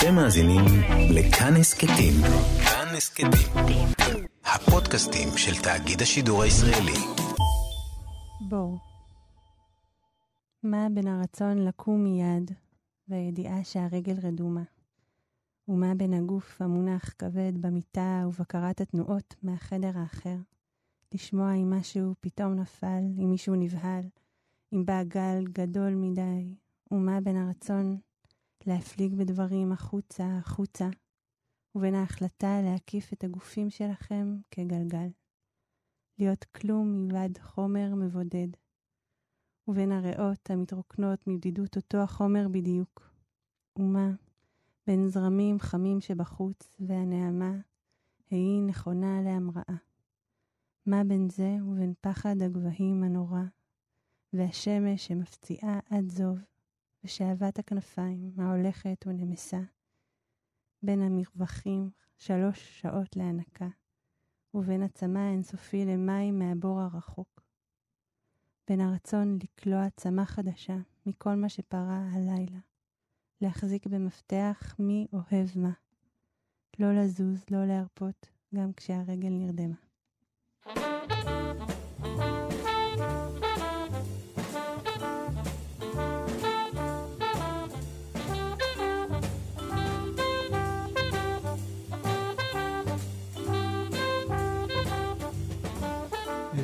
אתם מאזינים לכאן הסכתים. כאן הסכתים. הפודקאסטים של תאגיד השידור הישראלי. בואו. מה בין הרצון לקום מיד והידיעה שהרגל רדומה? ומה בין הגוף המונח כבד במיטה ובקרת התנועות מהחדר האחר? לשמוע אם משהו פתאום נפל, אם מישהו נבהל, אם בא גל גדול מדי, ומה בין הרצון להפליג בדברים החוצה, החוצה, ובין ההחלטה להקיף את הגופים שלכם כגלגל. להיות כלום מלבד חומר מבודד, ובין הריאות המתרוקנות מבדידות אותו החומר בדיוק. ומה, בין זרמים חמים שבחוץ והנעמה, היא נכונה להמראה. מה בין זה ובין פחד הגבהים הנורא, והשמש שמפציעה עד זוב, ושאהבת הכנפיים ההולכת ונמסה, בין המרווחים שלוש שעות להנקה, ובין הצמא האינסופי למים מהבור הרחוק. בין הרצון לקלוע צמא חדשה מכל מה שפרה הלילה, להחזיק במפתח מי אוהב מה, לא לזוז, לא להרפות, גם כשהרגל נרדמה.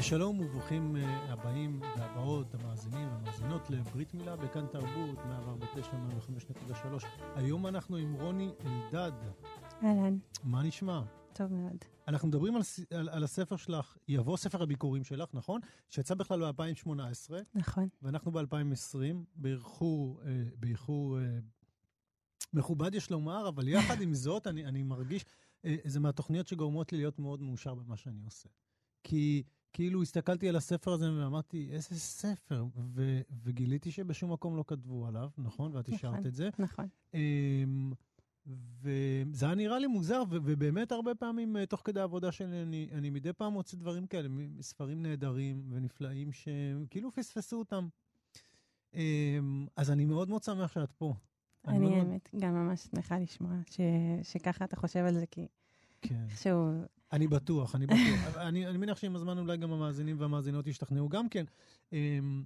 שלום וברוכים אה, הבאים והבאות, המאזינים והמאזינות לברית מילה בכאן תרבות, 149-105.3. היום אנחנו עם רוני אלדד. אהלן. מה נשמע? טוב מאוד. אנחנו מדברים על, על, על הספר שלך, יבוא ספר הביקורים שלך, נכון? שיצא בכלל ב-2018. נכון. ואנחנו ב-2020, באיחור, אה, באיחור אה, מכובד יש לומר, אבל יחד עם זאת, אני, אני מרגיש, אה, זה מהתוכניות שגורמות לי להיות מאוד מאושר במה שאני עושה. כי כאילו הסתכלתי על הספר הזה ואמרתי, איזה ספר, ו- וגיליתי שבשום מקום לא כתבו עליו, נכון? ואת השארת נכון, את זה. נכון. Um, וזה היה נראה לי מוזר, ו- ובאמת הרבה פעמים, uh, תוך כדי העבודה שלי, אני, אני מדי פעם מוצא דברים כאלה, ספרים נהדרים ונפלאים, שכאילו פספסו אותם. Um, אז אני מאוד מאוד שמח שאת פה. אני, אני האמת מאוד... גם ממש שמחה לשמוע ש- שככה אתה חושב על זה, כי כן. איכשהו אני בטוח, אני בטוח. אני, אני מניח שעם הזמן אולי גם המאזינים והמאזינות ישתכנעו גם כן. אמ,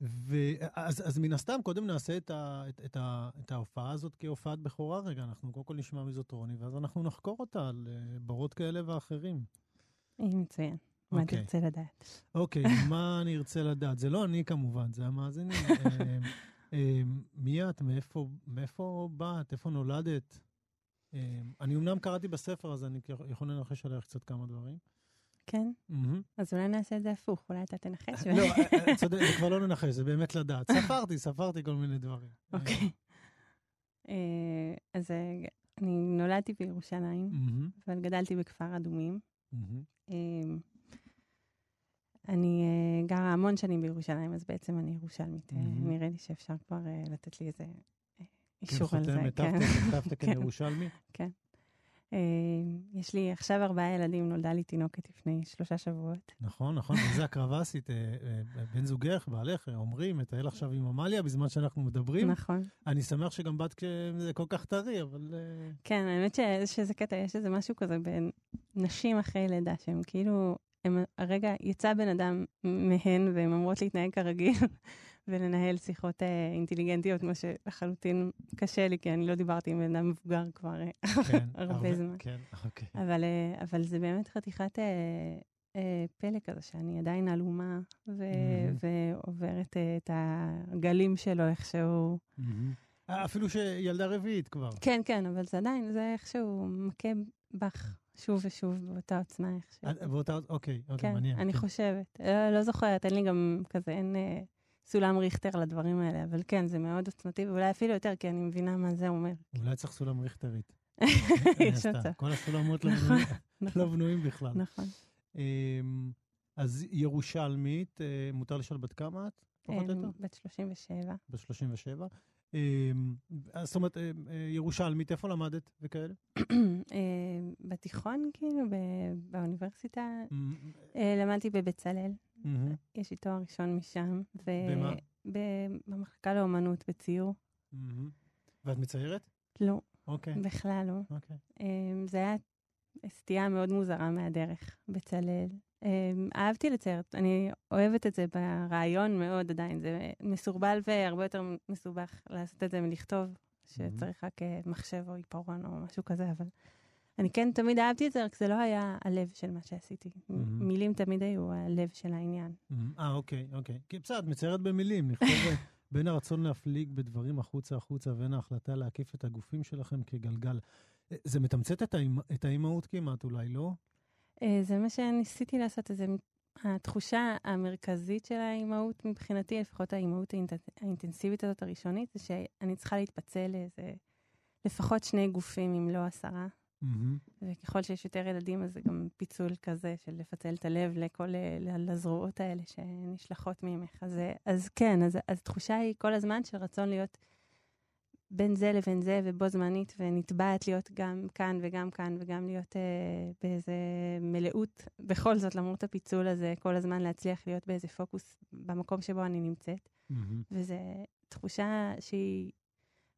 ואז אז מן הסתם, קודם נעשה את, ה, את, את, ה, את ההופעה הזאת כהופעת בכורה רגע. אנחנו קודם כל נשמע מזאת רוני, ואז אנחנו נחקור אותה על uh, ברות כאלה ואחרים. מצוין. מה okay. תרצה לדעת? אוקיי, okay, מה אני ארצה לדעת? זה לא אני כמובן, זה המאזינים. אמ, אמ, מי את? מאיפה, מאיפה באת? איפה נולדת? אמ, אני אמנם קראתי בספר, אז אני יכול לנחש עליך קצת כמה דברים. כן? אז אולי נעשה את זה הפוך, אולי אתה תנחש. לא, אה, אה, צודק, זה כבר לא לנחש, זה באמת לדעת. ספרתי, ספרתי כל מיני דברים. אוקיי. אה, אז אני נולדתי בירושלים, אבל גדלתי בכפר אדומים. אמ, אני גרה המון שנים בירושלים, אז בעצם אני ירושלמית. נראה לי שאפשר כבר לתת לי איזה אישור על זה. כן, חותמת כירושלמי? כן. אה, יש לי עכשיו ארבעה ילדים, נולדה לי תינוקת לפני שלושה שבועות. נכון, נכון, איזה הקרבה עשית. אה, אה, בן זוגך, בעלך, עמרי, מטייל עכשיו עם עמליה בזמן שאנחנו מדברים. נכון. אני שמח שגם כשזה כל כך טרי, אבל... כן, האמת שזה קטע, יש איזה משהו כזה בין נשים אחרי לידה, שהם כאילו, הרגע יצא בן אדם מהן והן אמורות להתנהג כרגיל. ולנהל שיחות אה, אינטליגנטיות, מה שלחלוטין קשה לי, כי אני לא דיברתי עם בן אדם מבוגר כבר אה, כן, הרבה, זמן. כן, אוקיי. אבל, אה, אבל זה באמת חתיכת אה, אה, פלא כזה, שאני עדיין עלומה ו- mm-hmm. ועוברת אה, את הגלים שלו איכשהו. Mm-hmm. אפילו שילדה רביעית כבר. כן, כן, אבל זה עדיין, זה איכשהו מכה בך שוב ושוב באותה עוצמה איכשהו. באותה, אוקיי, אוקיי, כן, מעניין. אני כן. חושבת. לא, לא זוכרת, אין לי גם כזה, אין... סולם ריכטר לדברים האלה, אבל כן, זה מאוד עוצמתי, ואולי אפילו יותר, כי אני מבינה מה זה אומר. אולי צריך סולם ריכטרית. יש מצב. כל הסולמות לא, נכון, נכון. לא בנויים בכלל. נכון. אמ, אז ירושלמית, אה, מותר לשאול בת כמה את? פחות או יותר? בת 37. בת 37. אמ, זאת אומרת, אה, אה, ירושלמית, איפה למדת וכאלה? בתיכון, כאילו, באוניברסיטה. למדתי בבצלאל. יש לי תואר ראשון משם. במה? במחלקה לאומנות, בציור. ואת מציירת? לא, אוקיי, בכלל לא. אוקיי. אמ, זה היה סטייה מאוד מוזרה מהדרך, בצלאל. אמ, אהבתי לצייר, אני אוהבת את זה ברעיון מאוד עדיין, זה מסורבל והרבה יותר מסובך לעשות את זה מלכתוב, שצריך רק אה, מחשב או עיפרון או משהו כזה, אבל אני כן תמיד אהבתי את זה, רק זה לא היה הלב של מה שעשיתי. מהמם. מילים תמיד היו הלב של העניין. אה, אוקיי, אוקיי. כי בסדר, את מציירת במילים, לכתוב בין הרצון להפליג בדברים החוצה החוצה ובין ההחלטה להקיף את הגופים שלכם כגלגל. אה, זה מתמצת את האימ- את האימהות כמעט, אולי, לא? אה, זה מה שניסיתי לעשות, זה התחושה המרכזית של האימהות מבחינתי, לפחות האימהות האינט- האינטנסיבית הזאת הראשונית, זה שאני צריכה להתפצל לאיזה, לפחות שני גופים, אם לא עשרה. מהמם. וככל שיש יותר ילדים, אז זה גם פיצול כזה של לפצל את הלב לכל, לזרועות האלה שנשלחות ממך. אז, אז כן, אז, אז תחושה היא כל הזמן של רצון להיות בין זה לבין זה, ובו זמנית, ונתבעת להיות גם כאן וגם כאן, וגם להיות אה, באיזה מלאות, בכל זאת, למרות הפיצול הזה, כל הזמן להצליח להיות באיזה פוקוס במקום שבו אני נמצאת. מהמם. וזו תחושה שהיא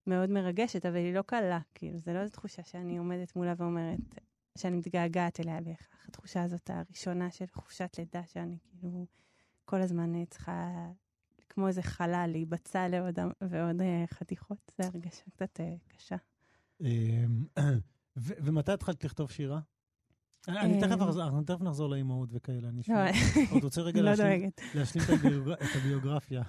מאוד מרגשת, אבל היא לא קלה. כאילו, זו לא איזו תחושה שאני עומדת מולה ואומרת, שאני מתגעגעת אליה בהכרח. התחושה הזאת הראשונה של חופשת לידה, שאני כאילו כל הזמן אה, צריכה, כמו איזה חלל, להיבצע לעוד ועוד אה, חתיכות. זו הרגשה קצת אה, קשה. אמ, ומתי התחלת לכתוב שירה? אני תכף אמ. אנחנו תכף נחזור לאימהות וכאלה. אני לא, עוד רוצה רגע לא להשלים- את הביוגרפיה.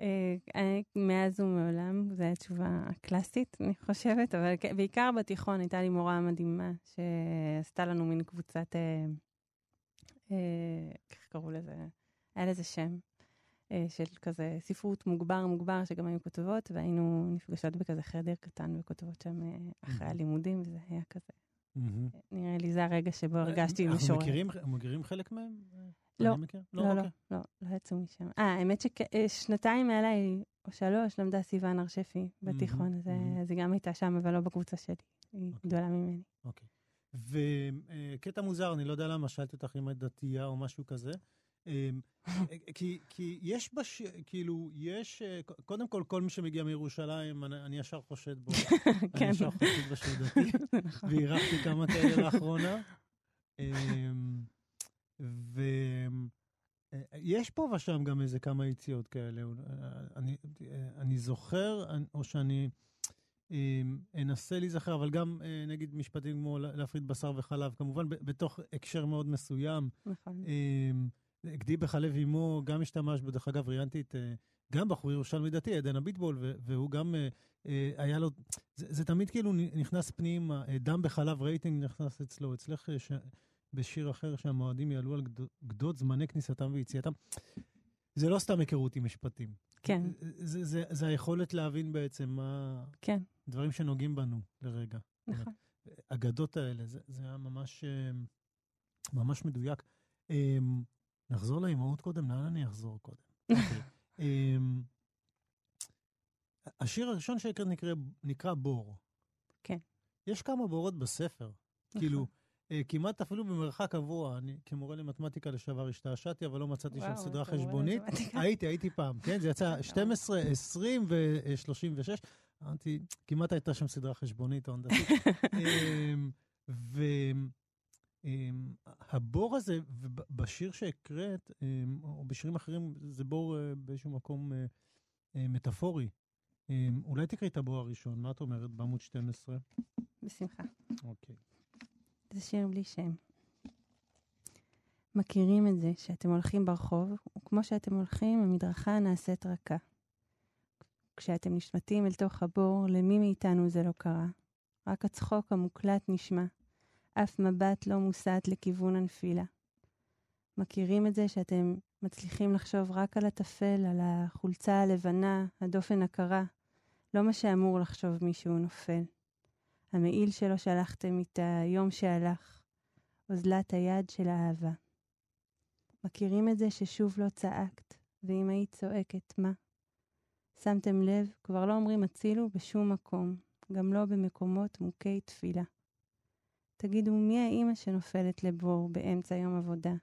אה, אני- מאז ומעולם, זו התשובה הקלאסית, אני חושבת, אבל כ- בעיקר בתיכון הייתה לי מורה מדהימה, שעשתה לנו מין קבוצת, אה, אה, איך קראו לזה? היה לזה שם, אה, של כזה ספרות מוגבר מוגבר, שגם היו כותבות, והיינו נפגשות בכזה חדר קטן וכותבות שם אה, אחרי. הלימודים, וזה היה כזה. נראה לי זה הרגע שבו הרגשתי אנחנו משוררת. מכירים- מכירים חלק מהם? לא. אני מכיר? לא, לא, אוקיי. לא, לא יצאו משם. אה, האמת ששנתיים מעליי, או שלוש, למדה סיוון הר שפי בתיכון, אז, אה, היא גם הייתה שם, אבל לא בקבוצה שלי. היא אוקיי. גדולה ממני. אוקיי. וקטע מוזר, אני לא יודע למה, שאלתי אותך אם את דתייה או משהו כזה. אמ, כי, כי יש בש... כאילו, יש... אה, קודם כל, כל מי שמגיע מירושלים, אני, אני ישר חושד בו. אני כן, ישר חושד שהוא דתי, נכון. ואירחתי כמה כאלה לאחרונה. ויש פה ושם גם איזה כמה יציאות כאלה. אני, אני זוכר, או שאני אה, אנסה להיזכר, אבל גם אה, נגיד משפטים כמו לה- להפריד בשר וחלב, כמובן בתוך הקשר מאוד מסוים. נכון. אה, גדי בחלב אימו גם השתמש בו, דרך אגב, ראיינתי את אה, גם בחור ירושלמי דתי, עדן אביטבול, ו- והוא גם, אה, היה לו, זה, זה תמיד כאילו נכנס פנימה, דם בחלב רייטינג נכנס אצלו, אצלך ש, בשיר אחר שהמועדים יעלו על גדות, זמני כניסתם ויציאתם. זה לא סתם היכרות עם משפטים. כן, זה, זה, זה, זה היכולת להבין בעצם מה, כן, דברים שנוגעים בנו לרגע. נכון. האגדות האלה, זה, זה היה ממש, אה, ממש מדויק. אה, נחזור לאימהות קודם? לאן אני אחזור קודם? אוקיי. אה, השיר הראשון שהקראת נקרא, נקרא בור. כן. יש כמה בורות בספר. נכון. כאילו, כמעט אפילו במרחק קבוע, אני כמורה למתמטיקה לשעבר השתעשעתי, אבל לא מצאתי שם וואו, סדרה אתה רואה חשבונית. הייתי, הייתי פעם, כן? זה יצא 12, 20 ו-36. אמרתי, כמעט הייתה שם סדרה חשבונית או הנדסית. והבור הזה, בשיר שהקראת, אמ, או בשירים אחרים, זה בור אה, באיזשהו מקום אה, אה, מטאפורי. אמ, אולי תקראי את הבור הראשון, מה את אומרת בעמוד 12? בשמחה. אוקיי. זה שיר בלי שם. מכירים את זה שאתם הולכים ברחוב, וכמו שאתם הולכים, המדרכה נעשית רכה. כשאתם נשמטים אל תוך הבור, למי מאיתנו זה לא קרה. רק הצחוק המוקלט נשמע, אף מבט לא מוסט לכיוון הנפילה. מכירים את זה שאתם מצליחים לחשוב רק על הטפל, על החולצה הלבנה, הדופן הקרה, לא מה שאמור לחשוב מישהו נופל. המעיל שלא שלחתם איתה, יום שהלך, אוזלת היד של האהבה. מכירים את זה ששוב לא צעקת, ואם היית צועקת, מה? שמתם לב, כבר לא אומרים הצילו בשום מקום, גם לא במקומות מוכי תפילה. תגידו, מי האימא שנופלת לבור באמצע יום עבודה?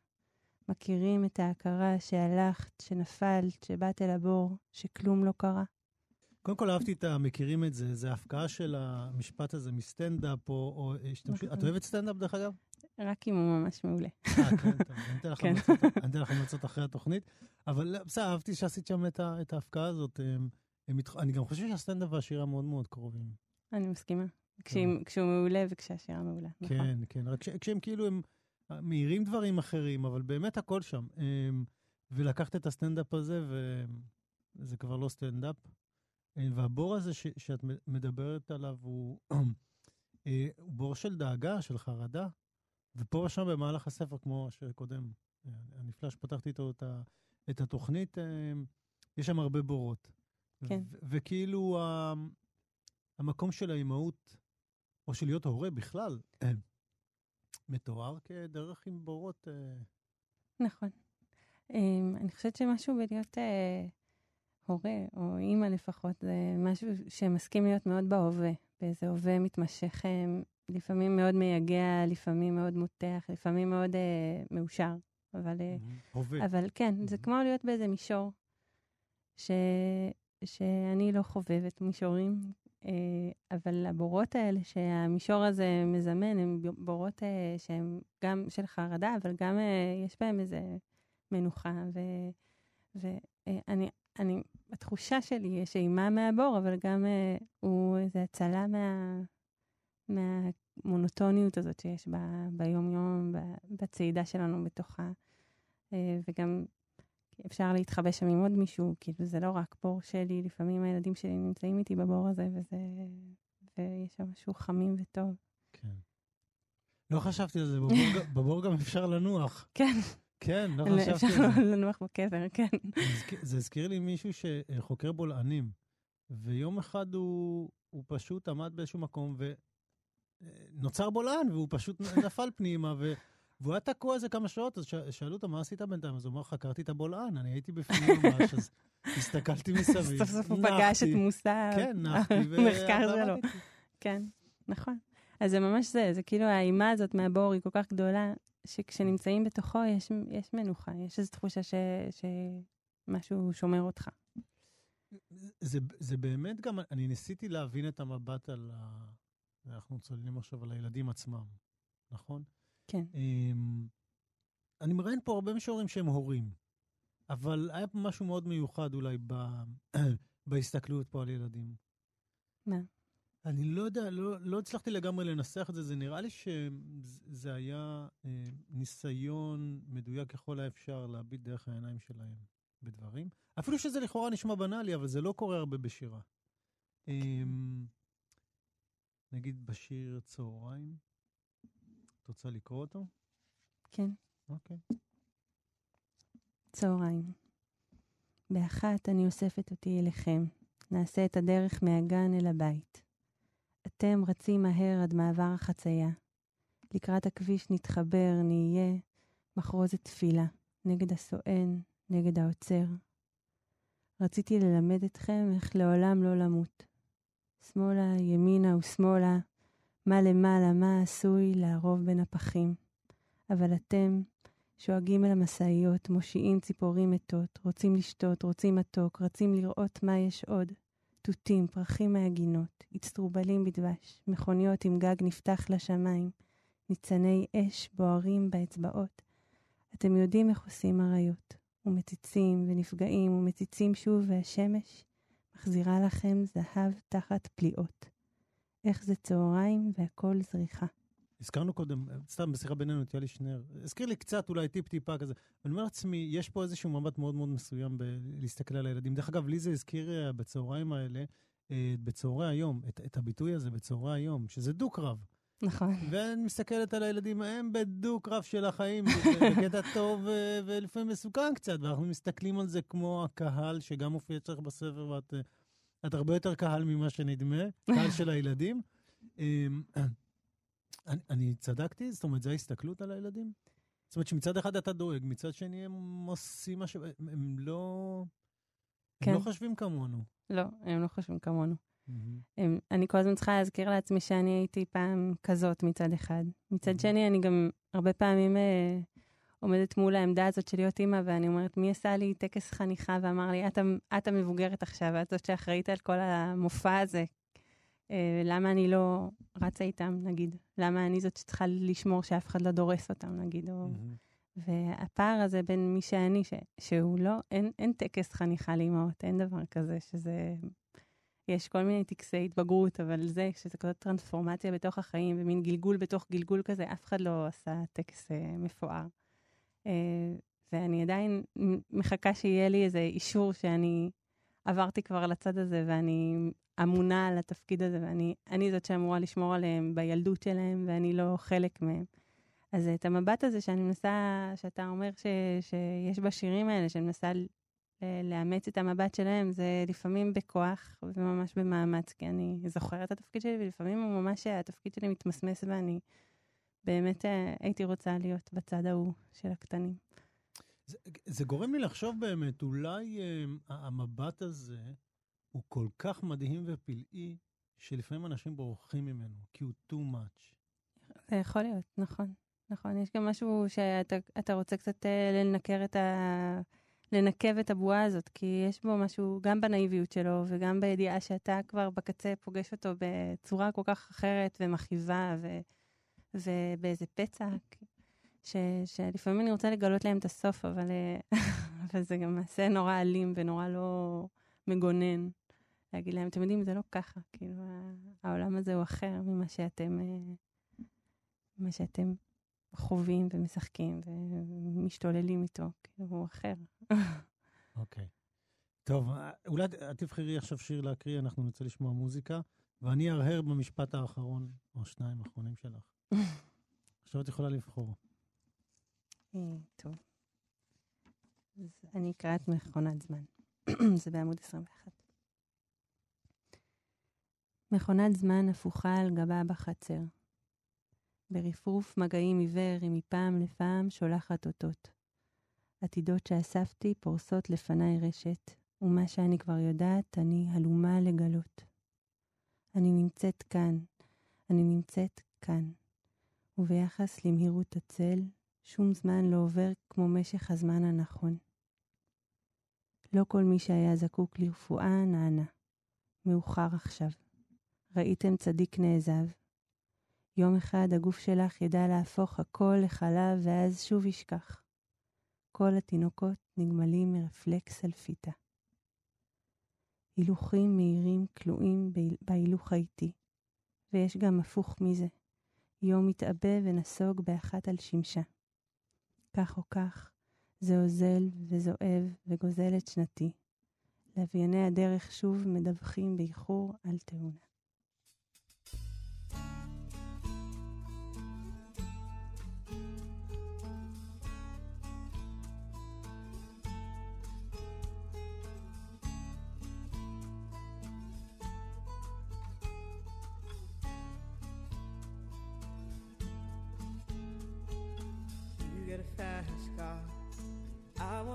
מכירים את ההכרה שהלכת, שנפלת, שבאת אל הבור, שכלום לא קרה? קודם כל אהבתי את ה... מכירים את זה, זה ההפקעה של המשפט הזה מסטנדאפ, או... את. אוהבת סטנדאפ, דרך אגב? רק אם הוא ממש מעולה. אה, כן, טוב, אני אתן לך כן. המלצות- אחרי התוכנית. אבל לא, בסדר, אהבתי שעשית שם את ההפקעה הזאת. אני גם חושב שהסטנדאפ והשירה מאוד מאוד קרובים. אני מסכימה. כשהיא- כשהוא מעולה וכשהשירה מעולה. נכון. כן, כן, רק כשהם כאילו, הם מאירים דברים אחרים, אבל באמת הכל שם. ולקחת את הסטנדאפ הזה, וזה כבר לא סטנדאפ. והבור הזה ש- שאת מדברת עליו הוא אה, הוא בור של דאגה, של חרדה, ופה ושם במהלך הספר, כמו שקודם, אה, הנפלא שפתחתי איתו את ה- את התוכנית, אה, יש שם הרבה בורות. כן. ו- וכאילו ה- המקום של האימהות, או של להיות הורה בכלל, מתואר כדרך עם בורות. נכון. אני חושבת שמשהו בלהיות הורה, או אימא לפחות, זה משהו שמסכים להיות מאוד בהווה, באיזה הווה מתמשך, אה, לפעמים מאוד מייגע, לפעמים מאוד מותח, לפעמים מאוד אה, מאושר. אבל, אה, הווה. אבל כן, זה מהמם. כמו להיות באיזה מישור, ש... שאני לא חובבת מישורים, אה, אבל הבורות האלה שהמישור הזה מזמן, הם בורות אה, שהם גם של חרדה, אבל גם אה, יש בהם איזה מנוחה. ואני, אני, התחושה שלי יש אימה מהבור, אבל גם אה, הוא איזה הצלה מה, מהמונוטוניות הזאת שיש ב, ביום-יום, ב- בצעידה שלנו בתוכה. אה, וגם אפשר להתחבא שם עם עוד מישהו, כאילו זה לא רק בור שלי, לפעמים הילדים שלי נמצאים איתי בבור הזה, וזה... ויש שם משהו חמים וטוב. כן. לא חשבתי על זה, בבור בבור גם אפשר לנוח. כן, כן, לא אפשר חשבתי זה. לנוח בקבר, כן. זה הזכיר- זה לי מישהו שחוקר בולענים, ויום אחד הוא, הוא פשוט עמד באיזשהו מקום ונוצר בולען, והוא פשוט נפל פנימה, ו... והוא היה תקוע איזה כמה שעות, אז ש... שאלו אותו, מה עשית בינתיים? אז הוא אמר, חקרתי את הבולען, אני הייתי בפנים ממש, אז הסתכלתי מסביב. סוף סוף הוא פגש את. מושא כן, נחתי, המחקר שלו. ועמדתי. כן, נכון. אז זה ממש זה, זה כאילו האימה הזאת מהבור היא כל כך גדולה, שכשנמצאים בתוכו יש, יש מנוחה, יש איזו תחושה ש, שמשהו שומר אותך. זה, זה באמת גם, אני ניסיתי להבין את המבט על ה... אנחנו צוללים עכשיו על הילדים עצמם, נכון? כן. אמ, אני מראיין פה הרבה משוררים שהם הורים, אבל היה פה משהו מאוד מיוחד אולי ב... בהסתכלות פה על ילדים. מה? אני לא יודע, לא, לא הצלחתי לגמרי לנסח את זה, זה נראה לי שזה היה אה, ניסיון מדויק ככל האפשר להביט דרך העיניים שלהם בדברים. אפילו שזה לכאורה נשמע בנאלי, אבל זה לא קורה הרבה בשירה. אה, נגיד בשיר צהריים, את רוצה לקרוא אותו? כן. אוקיי. צהריים. באחת אני אוספת אותי אליכם, נעשה את הדרך מהגן אל הבית. אתם רצים מהר עד מעבר החצייה. לקראת הכביש נתחבר, נהיה מחרוזת תפילה, נגד הסואן, נגד העוצר. רציתי ללמד אתכם איך לעולם לא למות. שמאלה, ימינה ושמאלה, מה למעלה, מה עשוי לערוב בין הפחים. אבל אתם, שואגים אל המשאיות, מושיעים ציפורים מתות, רוצים לשתות, רוצים מתוק, רצים לראות מה יש עוד. תותים, פרחים מהגינות, אצטרובלים בדבש, מכוניות עם גג נפתח לשמיים, ניצני אש בוערים באצבעות. אתם יודעים איך עושים אריות, ומציצים ונפגעים ומציצים שוב, והשמש מחזירה לכם זהב תחת פליאות. איך זה צהריים והכל זריחה. הזכרנו קודם, סתם בשיחה בינינו את יאלי שנר, הזכיר לי קצת אולי טיפ-טיפה כזה. ואני אומר לעצמי, יש פה איזשהו מבט מאוד מאוד מסוים בלהסתכל על הילדים. דרך אגב, לי זה הזכיר אה, בצהריים האלה, אה, בצהרי היום, את, את הביטוי הזה בצהרי היום, שזה דו-קרב. נכון. ואני מסתכלת על הילדים, הם בדו-קרב של החיים, בקטע טוב אה, ולפעמים מסוכן קצת, ואנחנו מסתכלים על זה כמו הקהל שגם מופיע אצלך בספר, ואת את הרבה יותר קהל ממה שנדמה, קהל של הילדים. אני, אני צדקתי? זאת אומרת, זו ההסתכלות על הילדים? זאת אומרת שמצד אחד אתה דואג, מצד שני הם עושים משהו, הם, הם לא... הם כן. לא חושבים כמונו. לא, הם לא חושבים כמונו. מהמם. הם, אני כל הזמן צריכה להזכיר לעצמי שאני הייתי פעם כזאת מצד אחד. מצד Mhm. שני, אני גם הרבה פעמים אה, עומדת מול העמדה הזאת של להיות אימא, ואני אומרת, מי עשה לי טקס חניכה ואמר לי, את, את המבוגרת עכשיו, את זאת שאחראית על כל המופע הזה. אה, למה אני לא רצה איתם, נגיד? למה אני זאת שצריכה לשמור שאף אחד לא דורס אותם, נגיד? או... והפער הזה בין מי שאני, ש... שהוא לא, אין, אין טקס חניכה לאימהות, אין דבר כזה, שזה... יש כל מיני טקסי התבגרות, אבל זה, שזה כזאת טרנספורמציה בתוך החיים, ומין גלגול בתוך גלגול כזה, אף אחד לא עשה טקס אה, מפואר. אה, ואני עדיין מחכה שיהיה לי איזה אישור שאני עברתי כבר לצד הזה, ואני אמונה על התפקיד הזה, ואני זאת שאמורה לשמור עליהם בילדות שלהם, ואני לא חלק מהם. אז את המבט הזה שאני מנסה, שאתה אומר ש, שיש בשירים האלה, שאני מנסה לאמץ את המבט שלהם, זה לפעמים בכוח וממש במאמץ, כי אני זוכרת את התפקיד שלי, ולפעמים הוא ממש, התפקיד שלי מתמסמס ואני באמת אה, הייתי רוצה להיות בצד ההוא של הקטנים. זה, זה גורם לי לחשוב באמת, אולי אה, המבט הזה הוא כל כך מדהים ופלאי, שלפעמים אנשים בורחים ממנו, כי הוא too much. זה יכול להיות, נכון. נכון, יש גם משהו שאתה רוצה קצת אה, לנקר את ה... לנקב את הבועה הזאת, כי יש בו משהו, גם בנאיביות שלו, וגם בידיעה שאתה כבר בקצה פוגש אותו בצורה כל כך אחרת ומכאיבה, ו... ובאיזה פצע, ש... שלפעמים אני רוצה לגלות להם את הסוף, אבל, אה, אבל זה גם מעשה נורא אלים ונורא לא מגונן. להגיד להם, אתם יודעים, זה לא ככה, כאילו, העולם הזה הוא אחר ממה שאתם, אה, ממה שאתם חווים ומשחקים ומשתוללים איתו, כאילו, הוא אחר. אוקיי. okay. טוב, אולי את תבחרי עכשיו שיר להקריא, אנחנו נרצה לשמוע מוזיקה, ואני ארהר במשפט האחרון, או שניים האחרונים שלך. עכשיו את יכולה לבחור. אה, טוב. אז אני אקרא את מכונת זמן. זה בעמוד 21. מכונת זמן הפוכה על גבה בחצר. ברפרוף מגעים עיוור היא מפעם לפעם שולחת אותות. עתידות שאספתי פורסות לפניי רשת, ומה שאני כבר יודעת, אני הלומה לגלות. אני נמצאת כאן, אני נמצאת כאן. וביחס למהירות הצל, שום זמן לא עובר כמו משך הזמן הנכון. לא כל מי שהיה זקוק לרפואה נענה. מאוחר עכשיו. ראיתם צדיק נעזב. יום אחד הגוף שלך ידע להפוך הכל לחלב ואז שוב ישכח. כל התינוקות נגמלים מרפלקס על פיתה. הילוכים מהירים כלואים בהילוך האיטי, ויש גם הפוך מזה. יום מתעבה ונסוג באחת על שמשה. כך או כך, זה אוזל וזועב וגוזל את שנתי. לווייני הדרך שוב מדווחים באיחור על תאונה.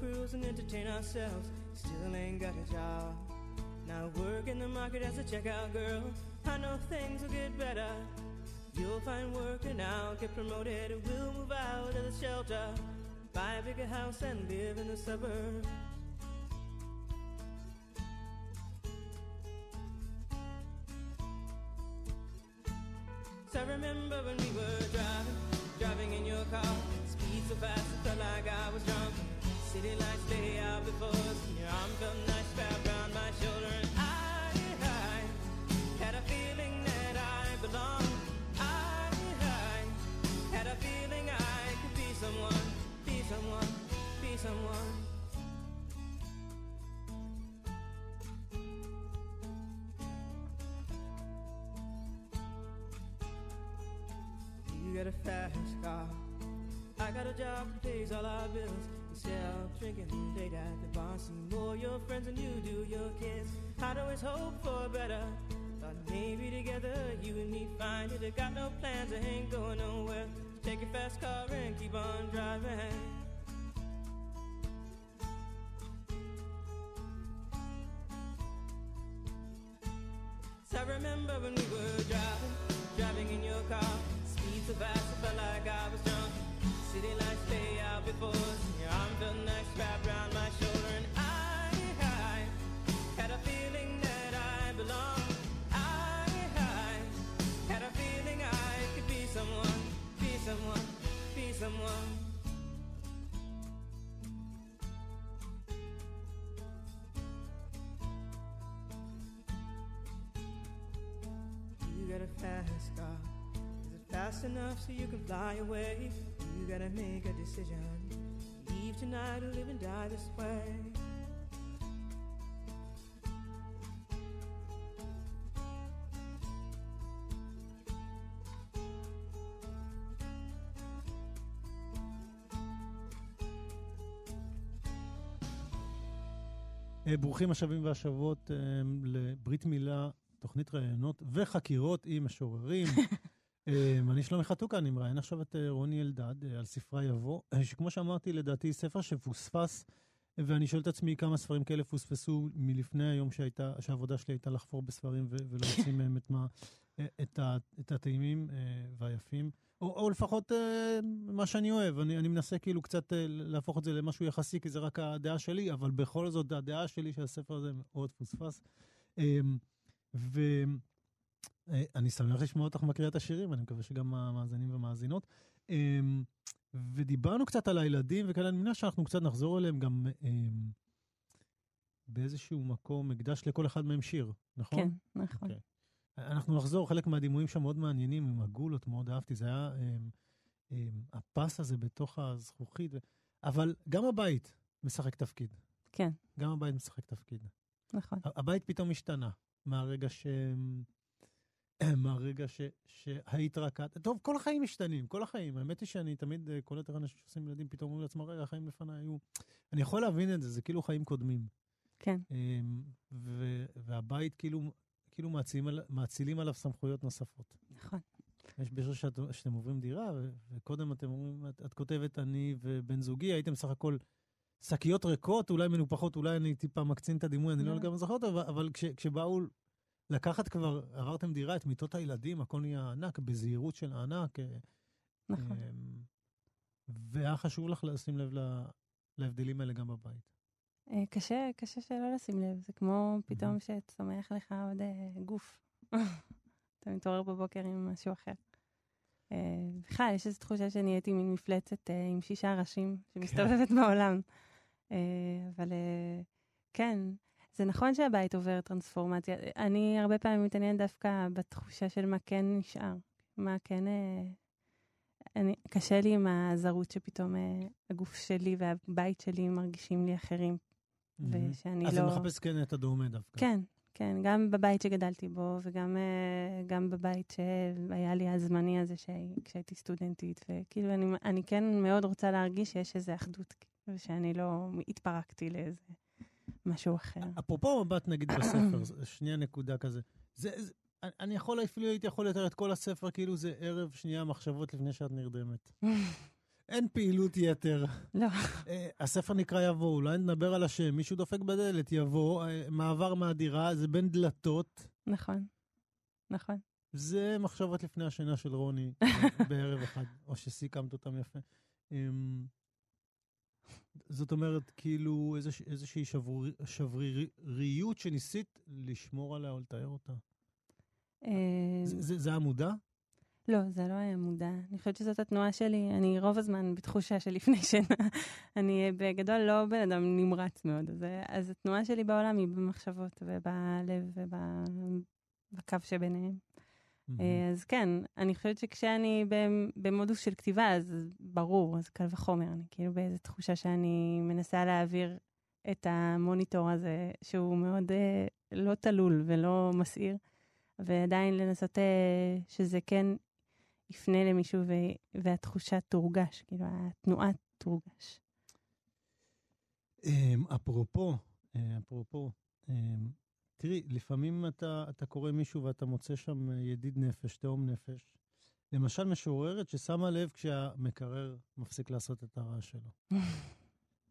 Cruise and entertain ourselves. Still ain't got a job. Now work in the market as a checkout girl. I know things will get better. You'll find work and I'll get promoted. And we'll move out of the shelter. Buy a bigger house and live in the suburbs. I remember when we were driving, driving in your car. Speed so fast, it felt like I was drunk. City lights lay out before us, and your arm felt nice wrapped around my shoulder. And I, I had a feeling that I belonged. I, I had a feeling I could be someone, be someone, be someone. You got a fast car. I got a job that pays all our bills. Of drinking late at the bar, see more your friends than you do your kids. I'd always hope for better. Thought maybe together you and me find it. I got no plans, I ain't going nowhere. Take your fast car and keep on driving. Fly away? You gotta make a decision. Leave tonight or live and die this way. אה, ברוכים השבים והשבות אה, לברית מילה, תוכנית ראיונות וחקירות עם משוררים. אה, אני שלומי חתוקה, אני מראיין עכשיו את אה, רוני אלדד אה, על ספרה יבוא, אה, שכמו שאמרתי, לדעתי ספר שפוספס, ואני שואל את עצמי כמה ספרים כאלה פוספסו מלפני היום שהייתה, שהעבודה שלי הייתה לחפור בספרים ו- ולהוציא מהם את, מה, את, ה- את הטעימים והיפים. או, או לפחות מה שאני אוהב, אני, אני מנסה כאילו קצת להפוך את זה למשהו יחסי, כי זה רק הדעה שלי, אבל בכל זאת הדעה שלי שהספר הזה מאוד פוספס. אה, ואני שמח לשמוע אותך מקריאה את השירים, אני מקווה שגם המאזינים והמאזינות. אה, ודיברנו קצת על הילדים וכאלה, אני מניח שאנחנו קצת נחזור אליהם גם אה, באיזשהו מקום, הקדש לכל אחד מהם שיר, נכון? כן, נכון. אוקיי. אנחנו נחזור, חלק מהדימויים שם מאוד מעניינים, עם הגולות, מאוד אהבתי, זה היה אמ, אמ, הפס הזה בתוך הזכוכית. אבל גם הבית משחק תפקיד. כן, גם הבית משחק תפקיד. נכון. הבית פתאום השתנה מהרגע ש... מהרגע ש... שהיית רק את. טוב, כל החיים משתנים, כל החיים. האמת היא שאני תמיד אה, קולט איך אנשים שעושים ילדים, פתאום אומרים לעצמם, רגע, החיים לפניי היו... אני יכול להבין את זה, זה כאילו חיים קודמים. כן, אמ, ו... והבית כאילו, כאילו מאצילים, על... מאצילים עליו סמכויות נוספות. נכון. יש בשביל שאת, שאתם עוברים דירה. וקודם אתם אומרים, את, את כותבת, אני ובן זוגי, הייתם סך הכל שקיות ריקות, אולי מנופחות, אולי אני טיפה מקצין את הדימוי, אני לא לא. לגמרי זוכר אותו, אבל, אבל כש, כשבאו לקחת כבר, עברתם דירה, את מיטות הילדים, הכל נהיה ענק, בזהירות של ענק. אה, נכון. אמ, והיה חשוב לך לשים לב להבדלים האלה גם בבית. אה, קשה, קשה שלא לשים לב, זה כמו פתאום שצומח לך עוד אה, גוף. אתה מתעורר בבוקר עם משהו אחר. אה, בכלל, יש איזו תחושה שנהייתי מין מפלצת אה, עם שישה ראשים שמסתובבת בעולם. אה, אבל אה, כן, זה נכון שהבית עובר טרנספורמציה. אני הרבה פעמים מתעניינת דווקא בתחושה של מה כן נשאר. מה כן... אה, אני, קשה לי עם הזרות שפתאום אה, הגוף שלי והבית שלי מרגישים לי אחרים, ושאני אז לא... אתה מחפש כן את הדומה דווקא. כן, כן, גם בבית שגדלתי בו, וגם אה, גם בבית שהיה לי הזמני הזה שהי, כשהייתי סטודנטית, וכאילו אני, אני כן מאוד רוצה להרגיש שיש איזו אחדות, ושאני לא התפרקתי לאיזה משהו אחר. אפרופו מבט נגיד בספר, שנייה נקודה כזה. זה, זה, אני- יכול, אפילו הייתי יכול לתאר את כל הספר כאילו זה ערב שנייה מחשבות לפני שאת נרדמת. אין פעילות יתר. לא, אה, הספר נקרא יבוא, אולי נדבר על השם, מישהו דופק בדלת, יבוא, אה, מעבר מהדירה, זה בין דלתות. נכון, נכון. זה מחשבות לפני השינה של רוני בערב אחד, או שסיכמת אותם יפה. זאת אומרת, כאילו איזוש, איזושהי שבריר, שבריריות שניסית לשמור עליה או לתאר אותה. אה, זה, זה, זה היה מודע? לא, זה לא היה מודע. אני חושבת שזאת התנועה שלי. אני רוב הזמן בתחושה של לפני שינה. אני בגדול לא בן אדם נמרץ מאוד, אז, אז התנועה שלי בעולם היא במחשבות ובלב ובקו שביניהם. אה, אז כן, אני חושבת שכשאני במ- במודוס של כתיבה, אז ברור, אז קל וחומר. אני כאילו באיזו תחושה שאני מנסה להעביר את המוניטור הזה, שהוא מאוד אה, לא תלול ולא מסעיר, ועדיין לנסות אה, שזה כן יפנה למישהו ו- והתחושה תורגש, כאילו התנועה תורגש. אמ, אפרופו, אה, אפרופו, אמ, תראי, לפעמים אתה, אתה קורא מישהו ואתה מוצא שם אה, ידיד נפש, תאום נפש. למשל משוררת ששמה לב כשהמקרר מפסיק לעשות את הרעש שלו.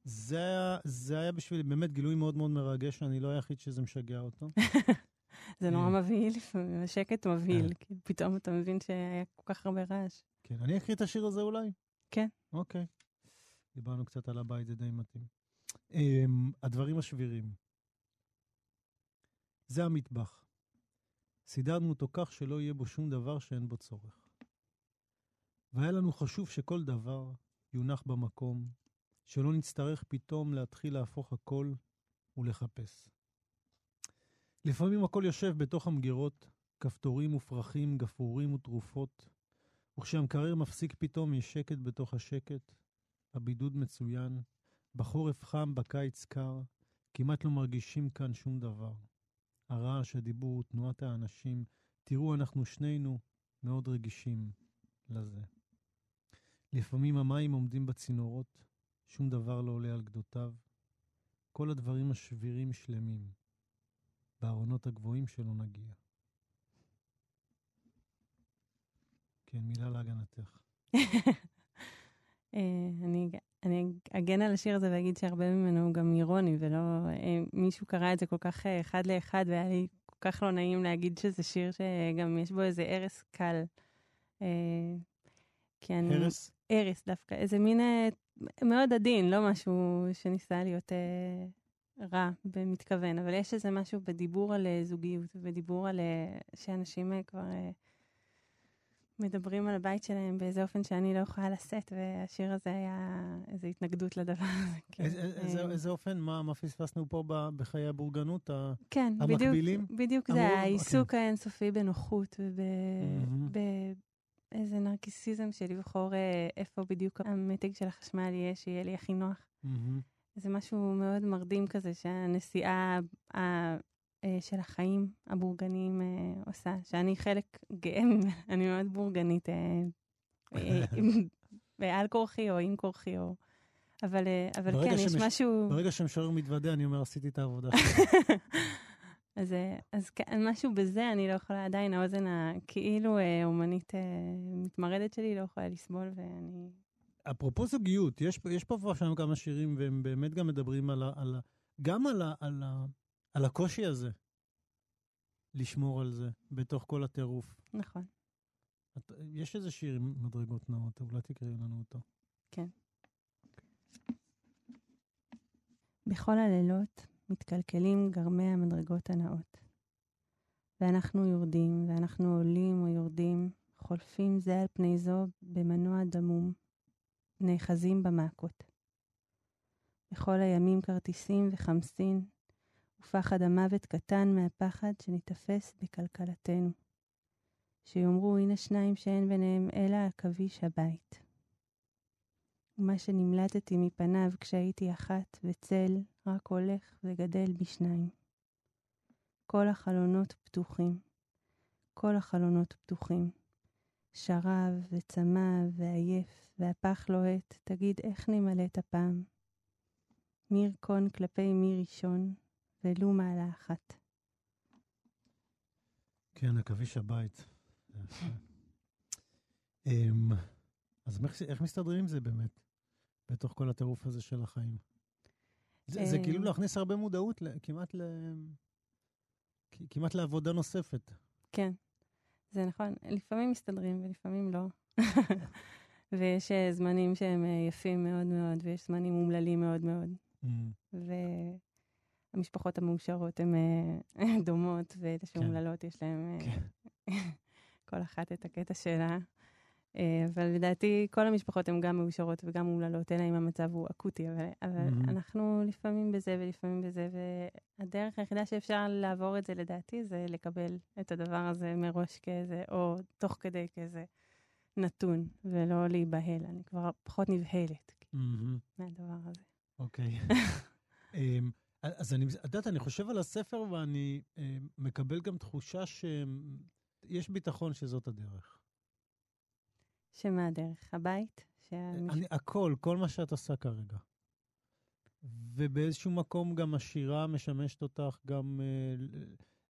זה היה, זה היה בשבילי באמת גילוי מאוד מאוד מרגש, אני לא היחיד שזה משגע אותו. זה נורא אה. מבהיל לפעמים, השקט מבהיל, כאילו פתאום אתה מבין שהיה כל כך הרבה רעש. כן, אני אקריא את השיר הזה אולי? כן. אוקיי. דיברנו קצת על הבית, זה די מתאים. Um, הדברים השבירים. זה המטבח. סידרנו אותו כך שלא יהיה בו שום דבר שאין בו צורך. והיה לנו חשוב שכל דבר יונח במקום, שלא נצטרך פתאום להתחיל להפוך הכל ולחפש. לפעמים הכל יושב בתוך המגירות, כפתורים ופרחים, גפרורים ותרופות, וכשהמקרר מפסיק פתאום יש שקט בתוך השקט, הבידוד מצוין, בחורף חם, בקיץ קר, כמעט לא מרגישים כאן שום דבר. הרעש, הדיבור, תנועת האנשים, תראו, אנחנו שנינו מאוד רגישים לזה. לפעמים המים עומדים בצינורות, שום דבר לא עולה על גדותיו. כל הדברים השבירים שלמים. בארונות הגבוהים שלא נגיע. כן, מילה להגנתך. אה, אני, אני אגן על השיר הזה ואגיד שהרבה ממנו הוא גם אירוני, ולא... אה, מישהו קרא את זה כל כך אה, אחד לאחד, והיה לי כל כך לא נעים להגיד שזה שיר שגם יש בו איזה הרס קל. אה, כי אני... הרס? הרס דווקא, איזה מין מאוד עדין, לא משהו שניסה להיות רע במתכוון, אבל יש איזה משהו בדיבור על זוגיות, ובדיבור על שאנשים כבר מדברים על הבית שלהם באיזה אופן שאני לא יכולה לשאת, והשיר הזה היה איזו התנגדות לדבר הזה. כן, איזה- איזה- אה, איזה אופן? מה מה פספסנו פה בחיי הבורגנות? כן, בדיוק, המקבילים? בדיוק אמרו- זה אוקיי. העיסוק האינסופי בנוחות. ובאיזה נרקיסיזם של לבחור אה, איפה בדיוק המתג של החשמל יהיה, שיהיה לי הכי נוח. מהמם. זה משהו מאוד מרדים כזה שהנסיעה של החיים הבורגניים אה, עושה, שאני חלק גאה אני מאוד בורגנית, אה, אה, בעל כורחי או עם כורחי, או... אבל, אה, אבל כן, יש משהו... ברגע שמשורר מתוודה, אני אומר, עשיתי את העבודה שלי. אז, אה, אז כן, משהו בזה אני לא יכולה, עדיין האוזן הכאילו אה, אומנית אה, מתמרדת שלי לא יכולה לסבול, ואני... אפרופו זוגיות, יש, יש פה ושם כמה שירים, והם באמת גם מדברים על ה, על ה, גם על, ה, על, ה, על הקושי הזה, לשמור על זה, בתוך כל הטירוף. נכון. את, יש איזה שיר עם מדרגות נאות, אולי תקראי לנו אותו. בכל הלילות מתקלקלים גרמי המדרגות הנאות. ואנחנו יורדים, ואנחנו עולים או יורדים, חולפים זה על פני זו במנוע דמום, נאחזים במעקות. בכל הימים כרטיסים וחמסין, ופחד המוות קטן מהפחד שניתפס בכלכלתנו. שיאמרו הנה שניים שאין ביניהם אלא עכביש הבית. ומה שנמלטתי מפניו כשהייתי אחת וצל רק הולך וגדל בשניים. כל החלונות פתוחים, כל החלונות פתוחים. שרב וצמא ועייף והפח לוהט, תגיד איך נמלאת הפעם. מי ירקון כלפי מי ראשון, ולו מעלה אחת. כן, עכביש הבית. אמ, אז איך- מסתדרים עם זה באמת, בתוך כל הטירוף הזה של החיים? זה זה אה, כאילו להכניס הרבה מודעות כמעט ל... כמעט לעבודה נוספת. כן, זה נכון. לפעמים מסתדרים ולפעמים לא. ויש אה, זמנים שהם אה, יפים מאוד מאוד, ויש זמנים אומללים מאוד מאוד. אמ, והמשפחות המאושרות הן אה, דומות, ואלה שאומללות יש להן אה, כל אחת את הקטע שלה. אה, אבל לדעתי כל המשפחות הן גם מאושרות וגם אומללות, אלא אם המצב הוא אקוטי, אבל, אבל מהמם. אנחנו לפעמים בזה ולפעמים בזה, והדרך היחידה שאפשר לעבור את זה לדעתי זה לקבל את הדבר הזה מראש כאיזה, או תוך כדי כאיזה נתון, ולא להיבהל. אני כבר פחות נבהלת מהמם. מהדבר הזה. אוקיי. אמ, אז אני, את יודעת, אני חושב על הספר ואני אמ, מקבל גם תחושה שיש ביטחון שזאת הדרך. שמה הדרך? הבית? שהמש... אני, הכל, כל מה שאת עושה כרגע. ובאיזשהו מקום גם השירה משמשת אותך גם אה,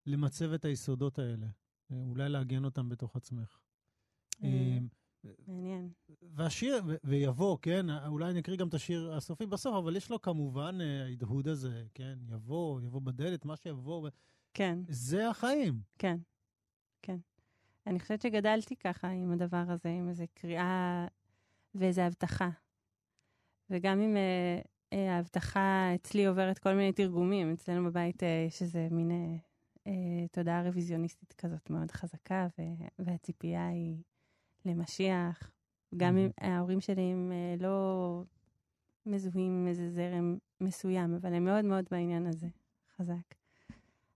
למצב את היסודות האלה. אה, אולי לעגן אותם בתוך עצמך. אה, אמ, מעניין. והשיר, ויבוא, כן, אולי אני אקריא גם את השיר הסופי בסוף, אבל יש לו כמובן אה, ההדהוד הזה, כן, יבוא, יבוא בדלת, מה שיבוא, כן. זה החיים. כן, כן. אני חושבת שגדלתי ככה עם הדבר הזה, עם איזו קריאה ואיזו הבטחה. וגם אם אה, אה, ההבטחה אצלי עוברת כל מיני תרגומים, אצלנו בבית אה, יש איזה מין אה, אה, תודעה רוויזיוניסטית כזאת מאוד חזקה, ו- והציפייה היא למשיח. גם אם ההורים שלי הם אה, לא מזוהים עם איזה זרם מסוים, אבל הם מאוד מאוד בעניין הזה, חזק.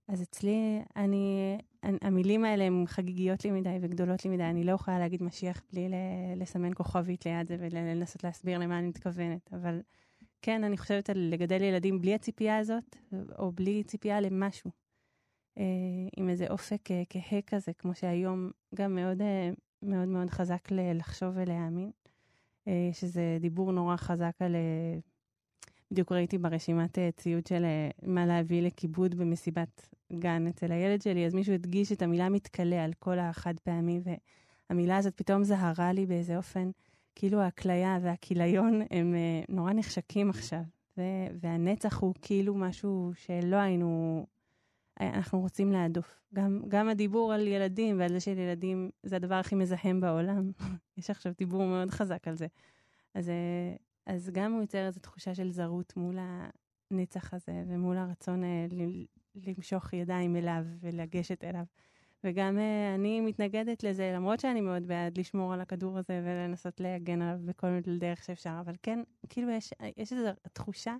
אז אצלי, אני, אני, המילים האלה הן חגיגיות לי מדי וגדולות לי מדי. אני לא יכולה להגיד משיח בלי לסמן כוכבית ליד זה ולנסות להסביר למה אני מתכוונת. אבל כן, אני חושבת על לגדל ילדים בלי הציפייה הזאת, או בלי ציפייה למשהו. אה, עם איזה אופק אה, כהה כזה, כמו שהיום גם מאוד אה, מאוד מאוד חזק לחשוב ולהאמין. אה, שזה דיבור נורא חזק על... אה, בדיוק ראיתי ברשימת אה, ציוד של מה להביא לכיבוד במסיבת גן אצל הילד שלי, אז מישהו הדגיש את המילה מתכלה על כל החד פעמי, והמילה הזאת פתאום זהרה לי באיזה אופן, כאילו הכליה והכיליון הם נורא נחשקים עכשיו, והנצח הוא כאילו משהו שלא היינו, אנחנו רוצים להדוף. גם, גם הדיבור על ילדים ועל זה של ילדים זה הדבר הכי מזהם בעולם. יש עכשיו דיבור מאוד חזק על זה. אז, אה, אז גם הוא יוצר איזו תחושה של זרות מול הנצח הזה ומול הרצון אה, למשוך ידיים אליו ולגשת אליו. וגם אה, אני מתנגדת לזה, למרות שאני מאוד בעד לשמור על הכדור הזה ולנסות להגן עליו בכל מיני דרך שאפשר, אבל כן, כאילו יש, יש איזו תחושה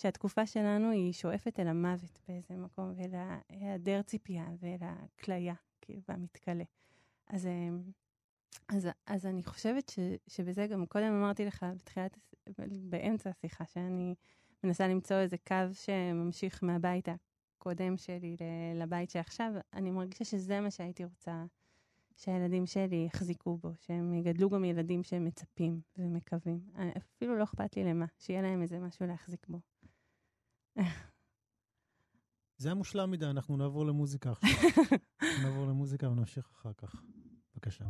שהתקופה שלנו היא שואפת אל המוות באיזה מקום, ואל היעדר ציפייה ואל הכליה, כאילו, והמתכלה. אז, אה, אז, אז אני חושבת ש, שבזה גם קודם אמרתי לך בתחילת, באמצע השיחה, שאני מנסה למצוא איזה קו שממשיך מהבית הקודם שלי לבית שעכשיו, אני מרגישה שזה מה שהייתי רוצה שהילדים שלי יחזיקו בו, שהם יגדלו גם ילדים שהם מצפים ומקווים. אפילו לא אכפת לי למה, שיהיה להם איזה משהו להחזיק בו. זה היה מושלם מדי, אנחנו נעבור למוזיקה עכשיו. נעבור למוזיקה ונמשיך אחר כך. בבקשה.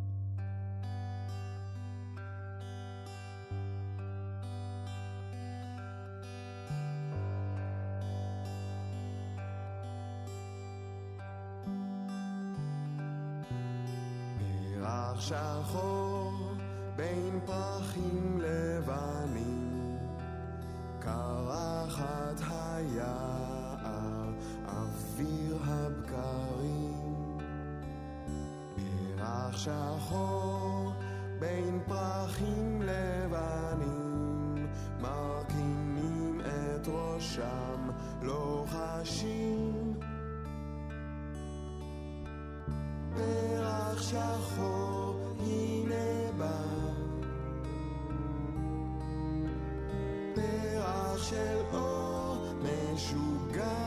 פרח שחור בין פרחים פח שחור בין פרחים לבנים מרכינים את ראשם לא לוחשים פרח שחור הנה בא. פרח של אור משוגע.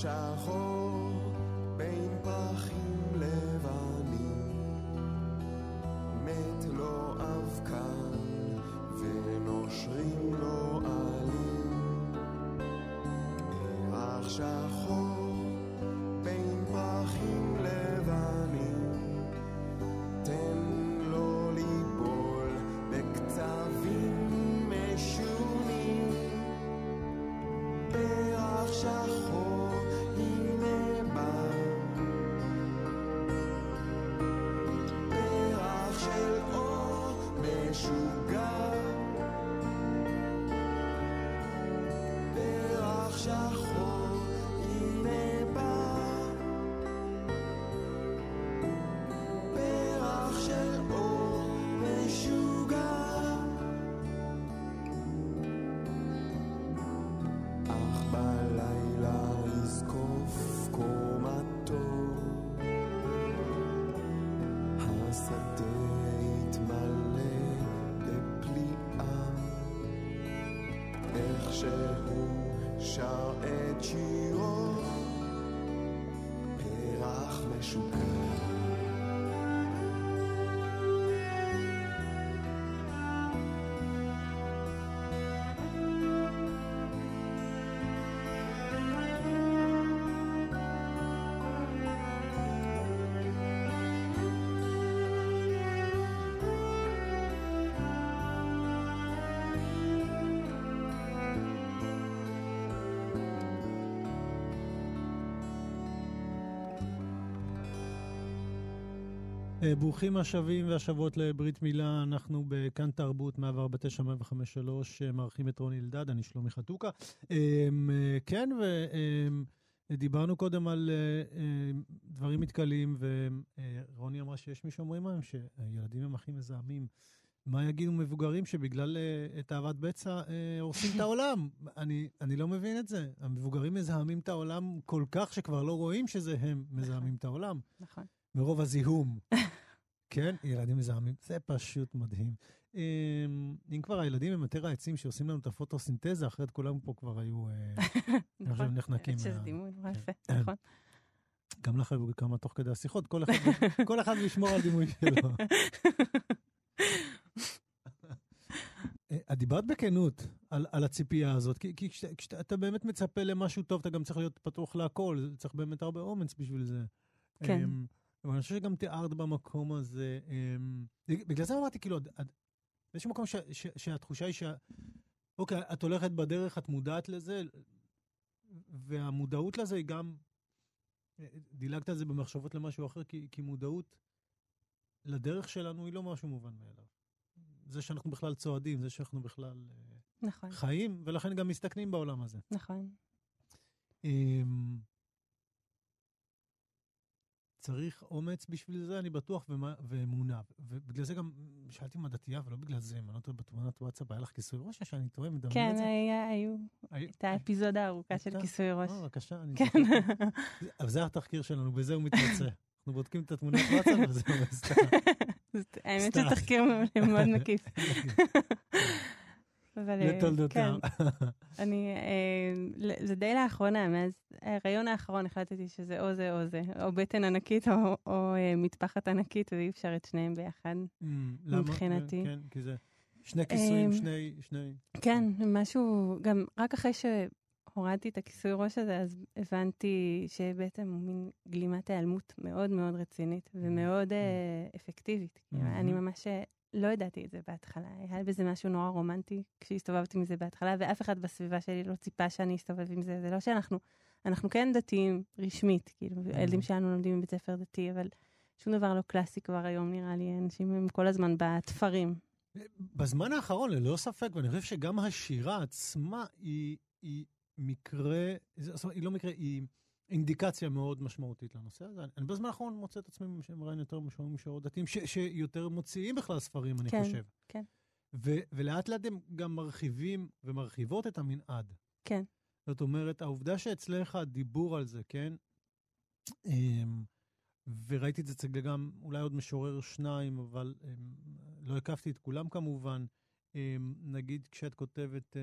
שחור בין פרחים לבנים. מת לו אבקן ונושרים לו עלים. פרח שחור ברוכים השבים והשבות לברית מילה, אנחנו בכאן תרבות 149 105 אה, מארחים את רוני אלדד, אני שלומי חתוקה. אמ, אה, כן, ודיברנו קודם על אה, אה, דברים מתכלים, ורוני אמרה שיש מי שאומרים היום שהילדים הם הכי מזהמים. מה יגידו מבוגרים שבגלל אה, תאוות בצע אה, הורסים את העולם? אני, אני לא מבין את זה. המבוגרים מזהמים את העולם כל כך שכבר לא רואים שזה הם מזהמים את העולם. נכון. מרוב הזיהום. כן, ילדים מזהמים, זה פשוט מדהים. אמ, אם כבר הילדים הם יותר העצים שעושים לנו את הפוטוסינתזה, אחרת כולם פה כבר היו אה, עכשיו נחנקים. שזה מה- דימוי נורא כן. יפה, נכון. גם לך היו כמה תוך כדי השיחות, כל אחד, כל אחד ישמור על דימוי שלו. אה, את דיברת בכנות על, על הציפייה הזאת, כי, כי כשאתה, כשאתה באמת מצפה למשהו טוב, אתה גם צריך להיות פתוח להכל, צריך באמת הרבה אומץ בשביל זה. כן. אמ, אבל אני חושב שגם תיארת במקום הזה, אמ, בגלל זה אמרתי, כאילו, באיזשהו מקום ש, ש, שהתחושה היא שה... אוקיי, את הולכת בדרך, את מודעת לזה, והמודעות לזה היא גם... דילגת על זה במחשבות למשהו אחר, כי, כי מודעות לדרך שלנו היא לא משהו מובן מאליו. זה שאנחנו בכלל צועדים, זה שאנחנו בכלל אה, נכון, חיים, ולכן גם מסתכנים בעולם הזה. נכון. צריך אומץ בשביל זה, אני בטוח, ומה- ואמונה. ובגלל זה גם שאלתי מה דתייה, ולא בגלל זה, אם אני לא טועה, בתמונת וואטסאפ היה לך כיסוי ראש, או שאני טועה, מדמיין כן, את זה? היה- היו, הי- הייתה אפיזודה ארוכה של הייתה? כיסוי ראש. אה, בבקשה, אני כן. אבל זה התחקיר שלנו, בזה הוא מתמצא. אנחנו בודקים את התמונת וואטסאפ וזהו, סתם. האמת סתם. שזה תחקיר מאוד מקיף. אבל אה, לתולדותיו. כן, אני, אה, זה די לאחרונה, מאז ההיריון האחרון החלטתי שזה או זה או זה, או בטן ענקית או, או אה, מטפחת ענקית, ואי אפשר את שניהם ביחד. אמ, למה? מבחינתי. כן, כי זה שני כיסויים, אמ, שני... שני... כן, משהו, גם רק אחרי הורדתי את הכיסוי ראש הזה, אז הבנתי שבעצם הוא מין גלימת היעלמות מאוד מאוד רצינית ומאוד אה, אפקטיבית. מהמם. אני ממש אה, לא ידעתי את זה בהתחלה. היה בזה משהו נורא רומנטי כשהסתובבתי עם זה בהתחלה, ואף אחד בסביבה שלי לא ציפה שאני אסתובב עם זה. זה לא שאנחנו, אנחנו כן דתיים רשמית, כאילו, הילדים שלנו לומדים בבית ספר דתי, אבל שום דבר לא קלאסי כבר היום, נראה לי. אנשים הם כל הזמן בתפרים. בזמן האחרון, ללא ספק, ואני חושב שגם השירה עצמה היא, היא מקרה, זאת אומרת, היא לא מקרה, היא אינדיקציה מאוד משמעותית לנושא הזה. אני בזמן האחרון מוצא את עצמי שהם רעיון יותר משמעותיים משירות דתיים, ש- שיותר מוציאים בכלל ספרים, אני כן, חושב. כן. ו- ולאט לאט הם גם מרחיבים ומרחיבות את המנעד. כן. זאת אומרת, העובדה שאצלך הדיבור על זה, כן? אמ, וראיתי את זה אצל גם אולי עוד משורר שניים, אבל אמ, לא הקפתי את כולם כמובן. אמ, נגיד כשאת כותבת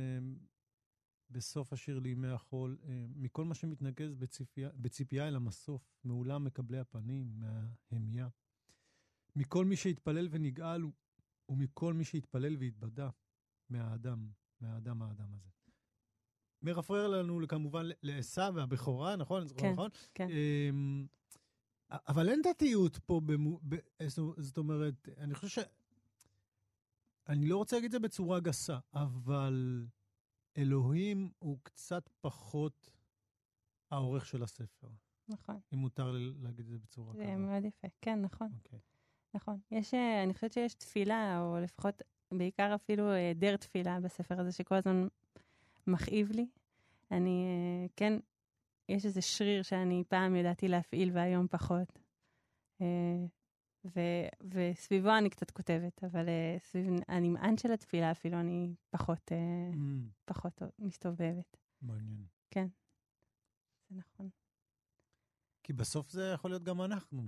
בסוף השיר לימי החול, אמ, מכל מה שמתנקז בציפייה, בציפייה אל המסוף, מעולם מקבלי הפנים, מההמיה. מכל מי שהתפלל ונגאל, ומכל מי שהתפלל והתבדה, מהאדם, מהאדם האדם הזה. מרפרר לנו כמובן לעשו והבכורה, נכון? כן, נכון? כן. אמ, אבל אין דתיות פה, במו, ב, זאת אומרת, אני חושב ש... אני לא רוצה להגיד את זה בצורה גסה, אבל אלוהים הוא קצת פחות העורך של הספר, נכון. אם מותר לי להגיד את זה בצורה זה כזאת. מאוד יפה. כן, נכון. אוקיי. נכון. יש, אה, אני חושבת שיש תפילה, או לפחות, בעיקר אפילו היעדר תפילה בספר הזה, שכל הזמן מכאיב לי. אני, אה, כן, יש איזה שריר שאני פעם ידעתי להפעיל והיום פחות. ו- וסביבו אני קצת כותבת, אבל אה, סביב הנמען של התפילה אפילו אני פחות, אה, אמ, פחות מסתובבת. מעניין. זה נכון. כי בסוף זה יכול להיות גם אנחנו.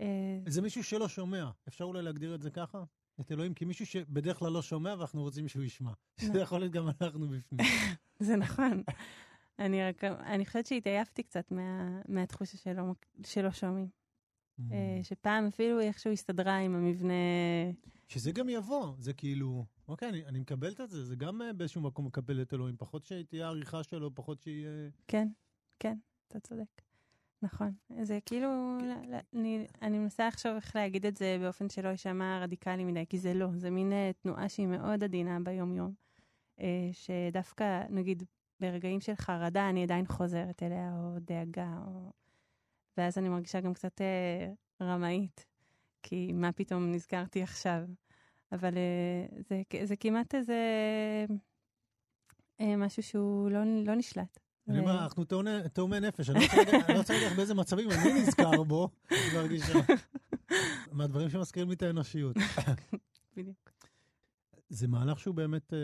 אה, זה מישהו שלא שומע. אפשר אולי להגדיר את זה ככה? את אלוהים כמישהו שבדרך כלל לא שומע ואנחנו רוצים שהוא ישמע. שזה יכול להיות גם אנחנו בפנים. זה נכון. אני רק, אני חושבת שהתעייפתי קצת מה, מהתחושה שלא, שלא שומעים. אה, שפעם אפילו איכשהו הסתדרה עם המבנה... שזה גם יבוא, זה כאילו, אוקיי, אני, אני מקבלת את זה, זה גם אה, באיזשהו מקום מקבל את אלוהים, פחות שתהיה העריכה שלו, פחות שיהיה... כן, כן, אתה צודק. נכון. זה כאילו, ל- ל- אני, אני מנסה לחשוב איך להגיד את זה באופן שלא יישמע רדיקלי מדי, כי זה לא, זה מין אה, תנועה שהיא מאוד עדינה ביום-יום, אה, שדווקא, נגיד, ברגעים של חרדה אני עדיין חוזרת אליה, או דאגה, או... ואז אני מרגישה גם קצת אה, רמאית, כי מה פתאום נזכרתי עכשיו. אבל אה, זה, זה כמעט איזה אה, משהו שהוא לא, לא נשלט. אני אומר, אנחנו תאומי- נפש, אני לא רוצה להגיד- לא לך באיזה מצבים אני נזכר בו, אני מרגיש ש- מהדברים שמזכירים לי את האנושיות. בדיוק. זה מהלך שהוא באמת, אה,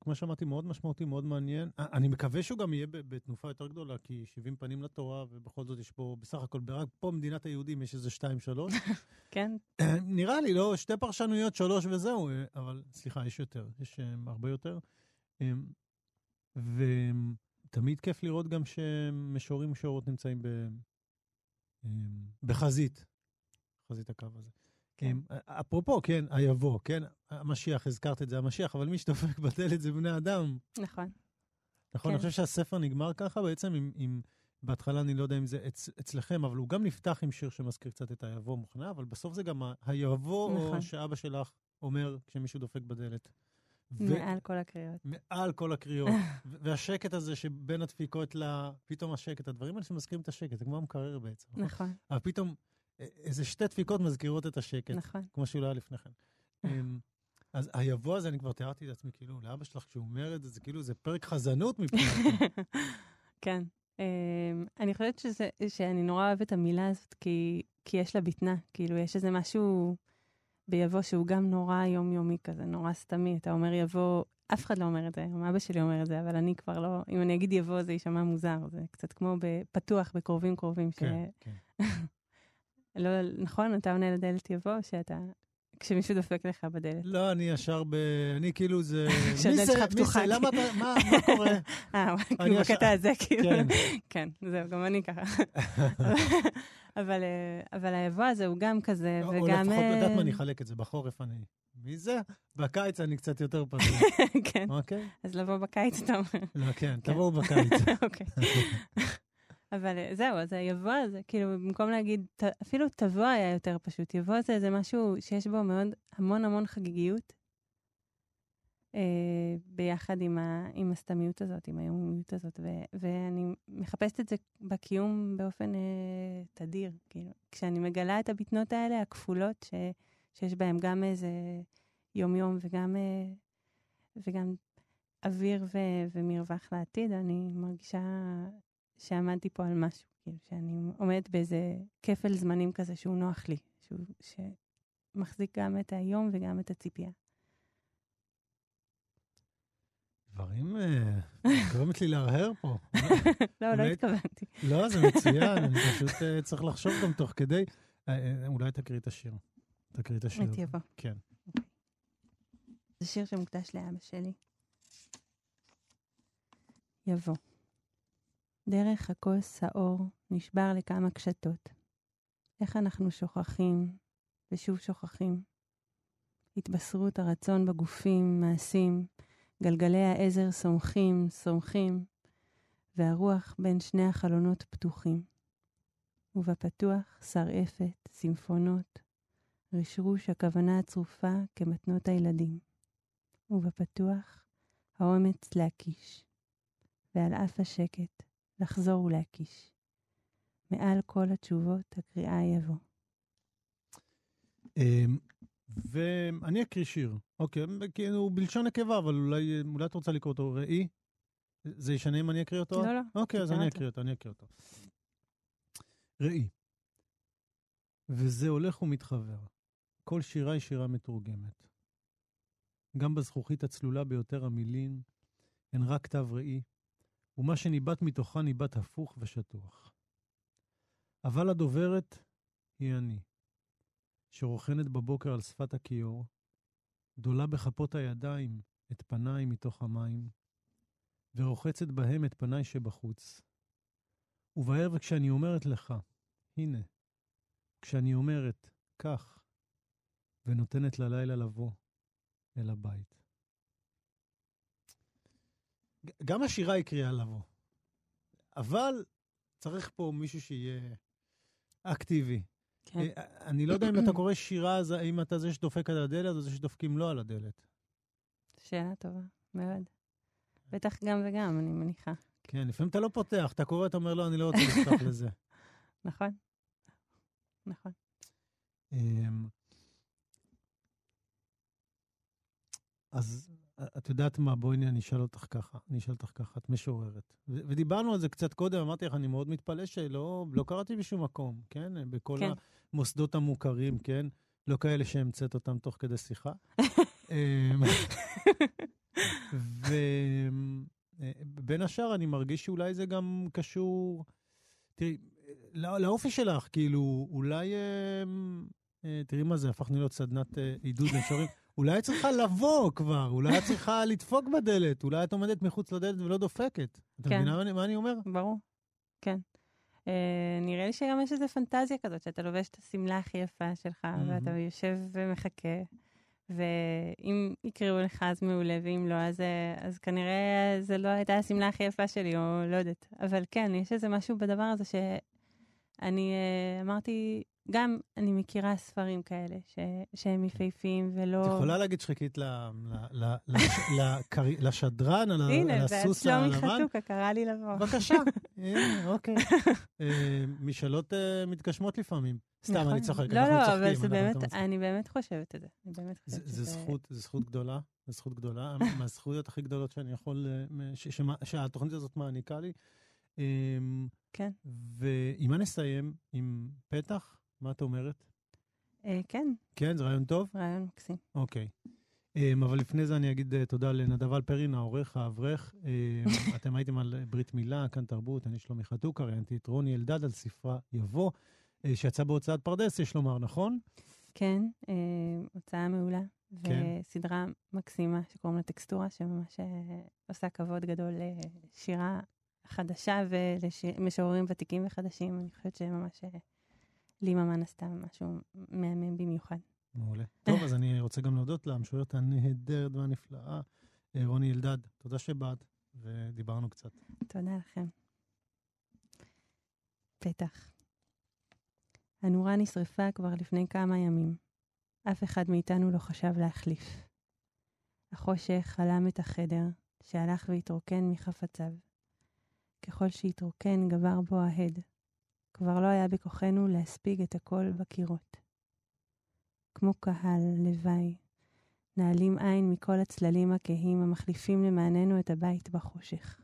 כמו- שאמרתי, מאוד משמעותי, מאוד מעניין. אה, אני מקווה שהוא גם יהיה בתנופה יותר גדולה, כי 70 פנים לתורה, ובכל זאת יש פה, בסך הכל, רק פה מדינת היהודים יש איזה שתיים, שלוש. כן, נראה לי, לא, שתי פרשנויות, שלוש וזהו, אה, אבל סליחה, יש יותר, יש אה, הרבה יותר. אה, ותמיד כיף לראות גם שמשוררים ומשוררות נמצאים ב, אה, בחזית, חזית הקו הזה. כן. אפרופו, כן, היבוא, כן, המשיח, הזכרת את זה, המשיח, אבל מי שדופק בדלת זה בני אדם. נכון. נכון, אני כן. חושב שהספר נגמר ככה בעצם עם, עם בהתחלה אני לא יודע אם זה אצ, אצלכם, אבל הוא גם נפתח עם שיר שמזכיר קצת את היבוא מוכנה, אבל בסוף זה גם היבוא נכון. שאבא שלך אומר כשמישהו דופק בדלת. ו- מעל כל הקריאות. מעל כל הקריאות. והשקט הזה שבין הדפיקות ל... פתאום השקט, הדברים האלה שמזכירים את השקט, זה כמו המקרר בעצם. נכון? אבל פתאום איזה שתי דפיקות מזכירות את השקט. נכון. כמו שהוא לא היה לפני כן. אמ, אז היבוא הזה, אני כבר תיארתי את עצמי, כאילו, לאבא שלך, כשהוא אומר את זה, זה כאילו, זה פרק חזנות מבחינתי. כן. אמ, אני חושבת שזה, שאני נורא אוהבת את המילה הזאת, כי, כי יש לה בטנה. כאילו, יש איזה משהו ביבוא שהוא גם נורא יומיומי כזה, נורא סתמי. אתה אומר יבוא, אף אחד לא אומר את זה, גם אבא שלי אומר את זה, אבל אני כבר לא, אם אני אגיד יבוא זה יישמע מוזר, זה קצת כמו בפתוח, בקרובים קרובים. ש... כן, כן. לא, נכון? אתה עונה לדלת יבוא, שאתה... כשמישהו דופק לך בדלת. לא, אני ישר ב... אני כאילו זה... כשהדלת מי? שלך מי פתוחה, זה? למה... אתה- מה קורה? אה, כאילו בקטע הזה, כאילו. כן. כן, זהו, גם אני ככה. אבל אה, אבל היבוא הזה הוא גם כזה, או וגם... לפחות, אה, יודעת מה, אני אחלק את זה. בחורף אני... מי זה? בקיץ אני קצת יותר פשוט, כן, אוקיי? אז לבוא בקיץ, אתה אומר. לא, כן, כן. תבואו בקיץ. אוקיי. אבל אה, זהו, אז היבוא הזה, כאילו, במקום להגיד, ת- אפילו תבוא היה יותר פשוט. יבוא זה איזה משהו שיש בו מאוד, המון המון חגיגיות, אה, ביחד עם, ה, עם הסתמיות הזאת, עם היומיות הזאת, ו, ואני מחפשת את זה בקיום באופן אה, תדיר. כאילו, כשאני מגלה את הבטנות האלה, הכפולות, ש, שיש בהן גם איזה יום-יום וגם, אה, וגם אוויר ו, ומרווח לעתיד, אני מרגישה שעמדתי פה על משהו, כאילו, שאני עומדת באיזה כפל זמנים כזה שהוא נוח לי, שהוא, שמחזיק גם את היום וגם את הציפייה. דברים... אה, גורמת לי להרהר פה. לא, לא התכוונתי. לא, זה מצוין, אני פשוט אה, צריך לחשוב גם תוך כדי. אה, אולי תקריא את השיר. תקריא את השיר. את יבוא. כן. זה שיר שמוקדש לאבא שלי. יבוא. דרך הכוס האור נשבר לכמה קשתות. איך אנחנו שוכחים ושוב שוכחים. התבשרות הרצון בגופים, מעשים, גלגלי העזר סומכים, סומכים, והרוח בין שני החלונות פתוחים. ובפתוח שרעפת, סימפונות, רשרוש הכוונה הצרופה כמתנות הילדים. ובפתוח האומץ להקיש, ועל אף השקט לחזור ולהקיש. מעל כל התשובות הקריאה יבוא. אמ, ואני אקריא שיר. אוקיי, כאילו בלשון נקבה, אבל אולי אולי את רוצה לקרוא אותו. ראי? זה ישנה אם אני אקריא אותו? לא, לא, אוקיי, אז אני. אקריא אותו, אני אקריא אותו. ראי. וזה הולך ומתחבר. כל שירה היא שירה מתורגמת. גם בזכוכית הצלולה ביותר המילים הן רק כתב ראי, ומה שניבט מתוכה ניבט הפוך ושטוח. אבל הדוברת היא אני, שרוכנת בבוקר על שפת הכיור, דולה בכפות הידיים את פניי מתוך המים, ורוחצת בהם את פניי שבחוץ. ובערב כשאני אומרת לך, הנה, כשאני אומרת, כך, ונותנת ללילה לבוא אל הבית. גם השירה היא קריאה לבוא, אבל צריך פה מישהו שיהיה אקטיבי. כן. אה, אני לא יודע אם אתה קורא שירה, אז האם אתה זה שדופק על הדלת או זה שדופקים לו על הדלת. שאלה טובה, מאוד. בטח גם וגם, אני מניחה. כן, לפעמים אתה לא פותח, אתה קורא, אתה אומר, לא, אני לא רוצה לפתוח לזה. נכון? נכון. אמ, אז את יודעת מה, בואי אני אשאל אותך ככה, אני אשאל אותך ככה, את משוררת. ו- ודיברנו על זה קצת קודם, אמרתי לך, אני מאוד מתפלא שלא לא קראתי בשום מקום, כן? בכל כן. המוסדות המוכרים, כן? לא כאלה שהמצאת אותם תוך כדי שיחה. אמ, ובין השאר, אני מרגיש שאולי זה גם קשור, תראי, לא- לאופי שלך, כאילו, אולי, אמ, אה, תראי מה זה, הפכנו להיות סדנת אה, עידוד למשוררים. אולי את צריכה לבוא כבר, אולי את צריכה לדפוק בדלת, אולי את עומדת מחוץ לדלת ולא דופקת. את כן. מבינה מה אני- אומר? ברור, כן. Uh, נראה לי שגם יש איזו פנטזיה כזאת, שאתה לובש את השמלה הכי יפה שלך, מהמם. ואתה יושב ומחכה, ואם יקראו לך אז מעולה, ואם לא, אז, אה, אז כנראה זו לא הייתה השמלה הכי יפה שלי, או לא יודעת. אבל כן, יש איזה משהו בדבר הזה שאני uh, אמרתי, גם אני מכירה ספרים כאלה, ש, שהם יפהפיים ולא... את יכולה להגיד שחיכית ל- ל- ל- ל- לקרי- לשדרן, על ה- על הנה, הסוס ושלומי הלבן? חתוקה קרא לי לבוא. בבקשה, הנה, אוקיי. אה, משאלות אה, מתגשמות לפעמים. סתם, נכון. אני צוחק, לא, אנחנו לא, צוחקים. אבל זה באמת. אני באמת חושבת את זה. אני באמת זה- חושבת זה זכות, זה זכות גדולה, זה זכות גדולה, מהזכויות הכי גדולות שאני יכול, אה, שהתוכנית הזאת מעניקה לי. אמ, כן. ועם מה נסיים? עם פתח? מה את אומרת? אה, כן, כן, זה רעיון טוב? רעיון מקסים. אוקיי. Um, אבל לפני זה אני אגיד uh, תודה לנדב אלפרין, העורך, האברך. Um, אתם הייתם על אה, ברית מילה, כאן תרבות, אני שלומי חתוקה, ראיינתי את רוני אלדד על ספרה יבוא, שיצא בהוצאת פרדס, יש לומר, נכון? כן, אה, הוצאה מעולה. כן. וסדרה מקסימה שקוראים לה טקסטורה, שממש אה, עושה כבוד גדול לשירה חדשה ולמשוררים ותיקים וחדשים. אני חושבת שממש אה, לי ממן עשתה משהו מהמם במיוחד. מעולה. טוב, אז אני רוצה גם להודות למשוררת הנהדרת והנפלאה, אה, רוני אלדד. תודה שבאת, ודיברנו קצת. תודה לכם. פתח. הנורה נשרפה כבר לפני כמה ימים. אף אחד מאיתנו לא חשב להחליף. החושך חלם את החדר, שהלך והתרוקן מחפציו. ככל שהתרוקן, גבר בו ההד. כבר לא היה בכוחנו להספיג את הכל בקירות. כמו קהל, לוואי, נעלים עין מכל הצללים הכהים המחליפים למעננו את הבית בחושך.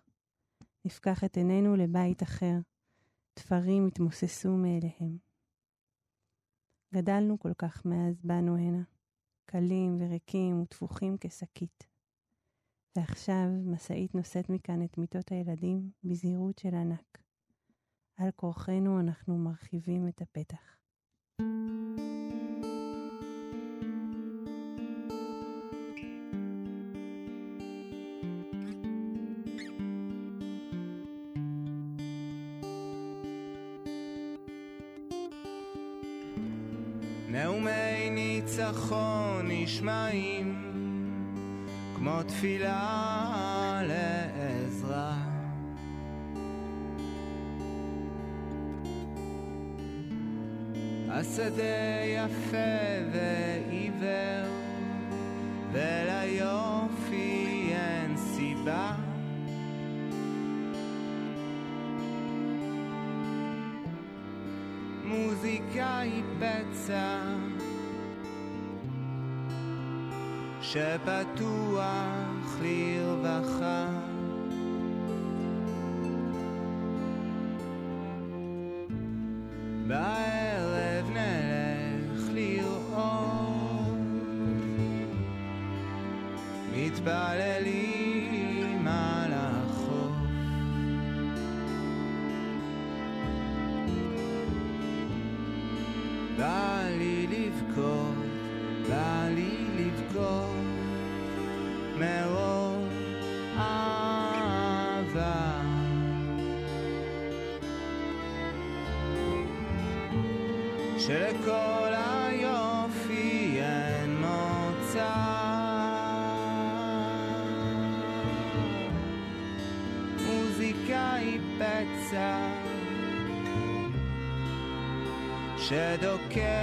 נפקח את עינינו לבית אחר, תפרים התמוססו מאליהם. גדלנו כל כך מאז באנו הנה, קלים וריקים וטפוחים כשקית. ועכשיו משאית נושאת מכאן את מיטות הילדים בזהירות של ענק. על כורחנו אנחנו מרחיבים את הפתח. נאומי ניצחון נשמעים כמו תפילה לעזרה. השדה יפה ועיוור, וליופי אין סיבה. מוזיקה היא פצע שפתוח לרווחה. shadow cast.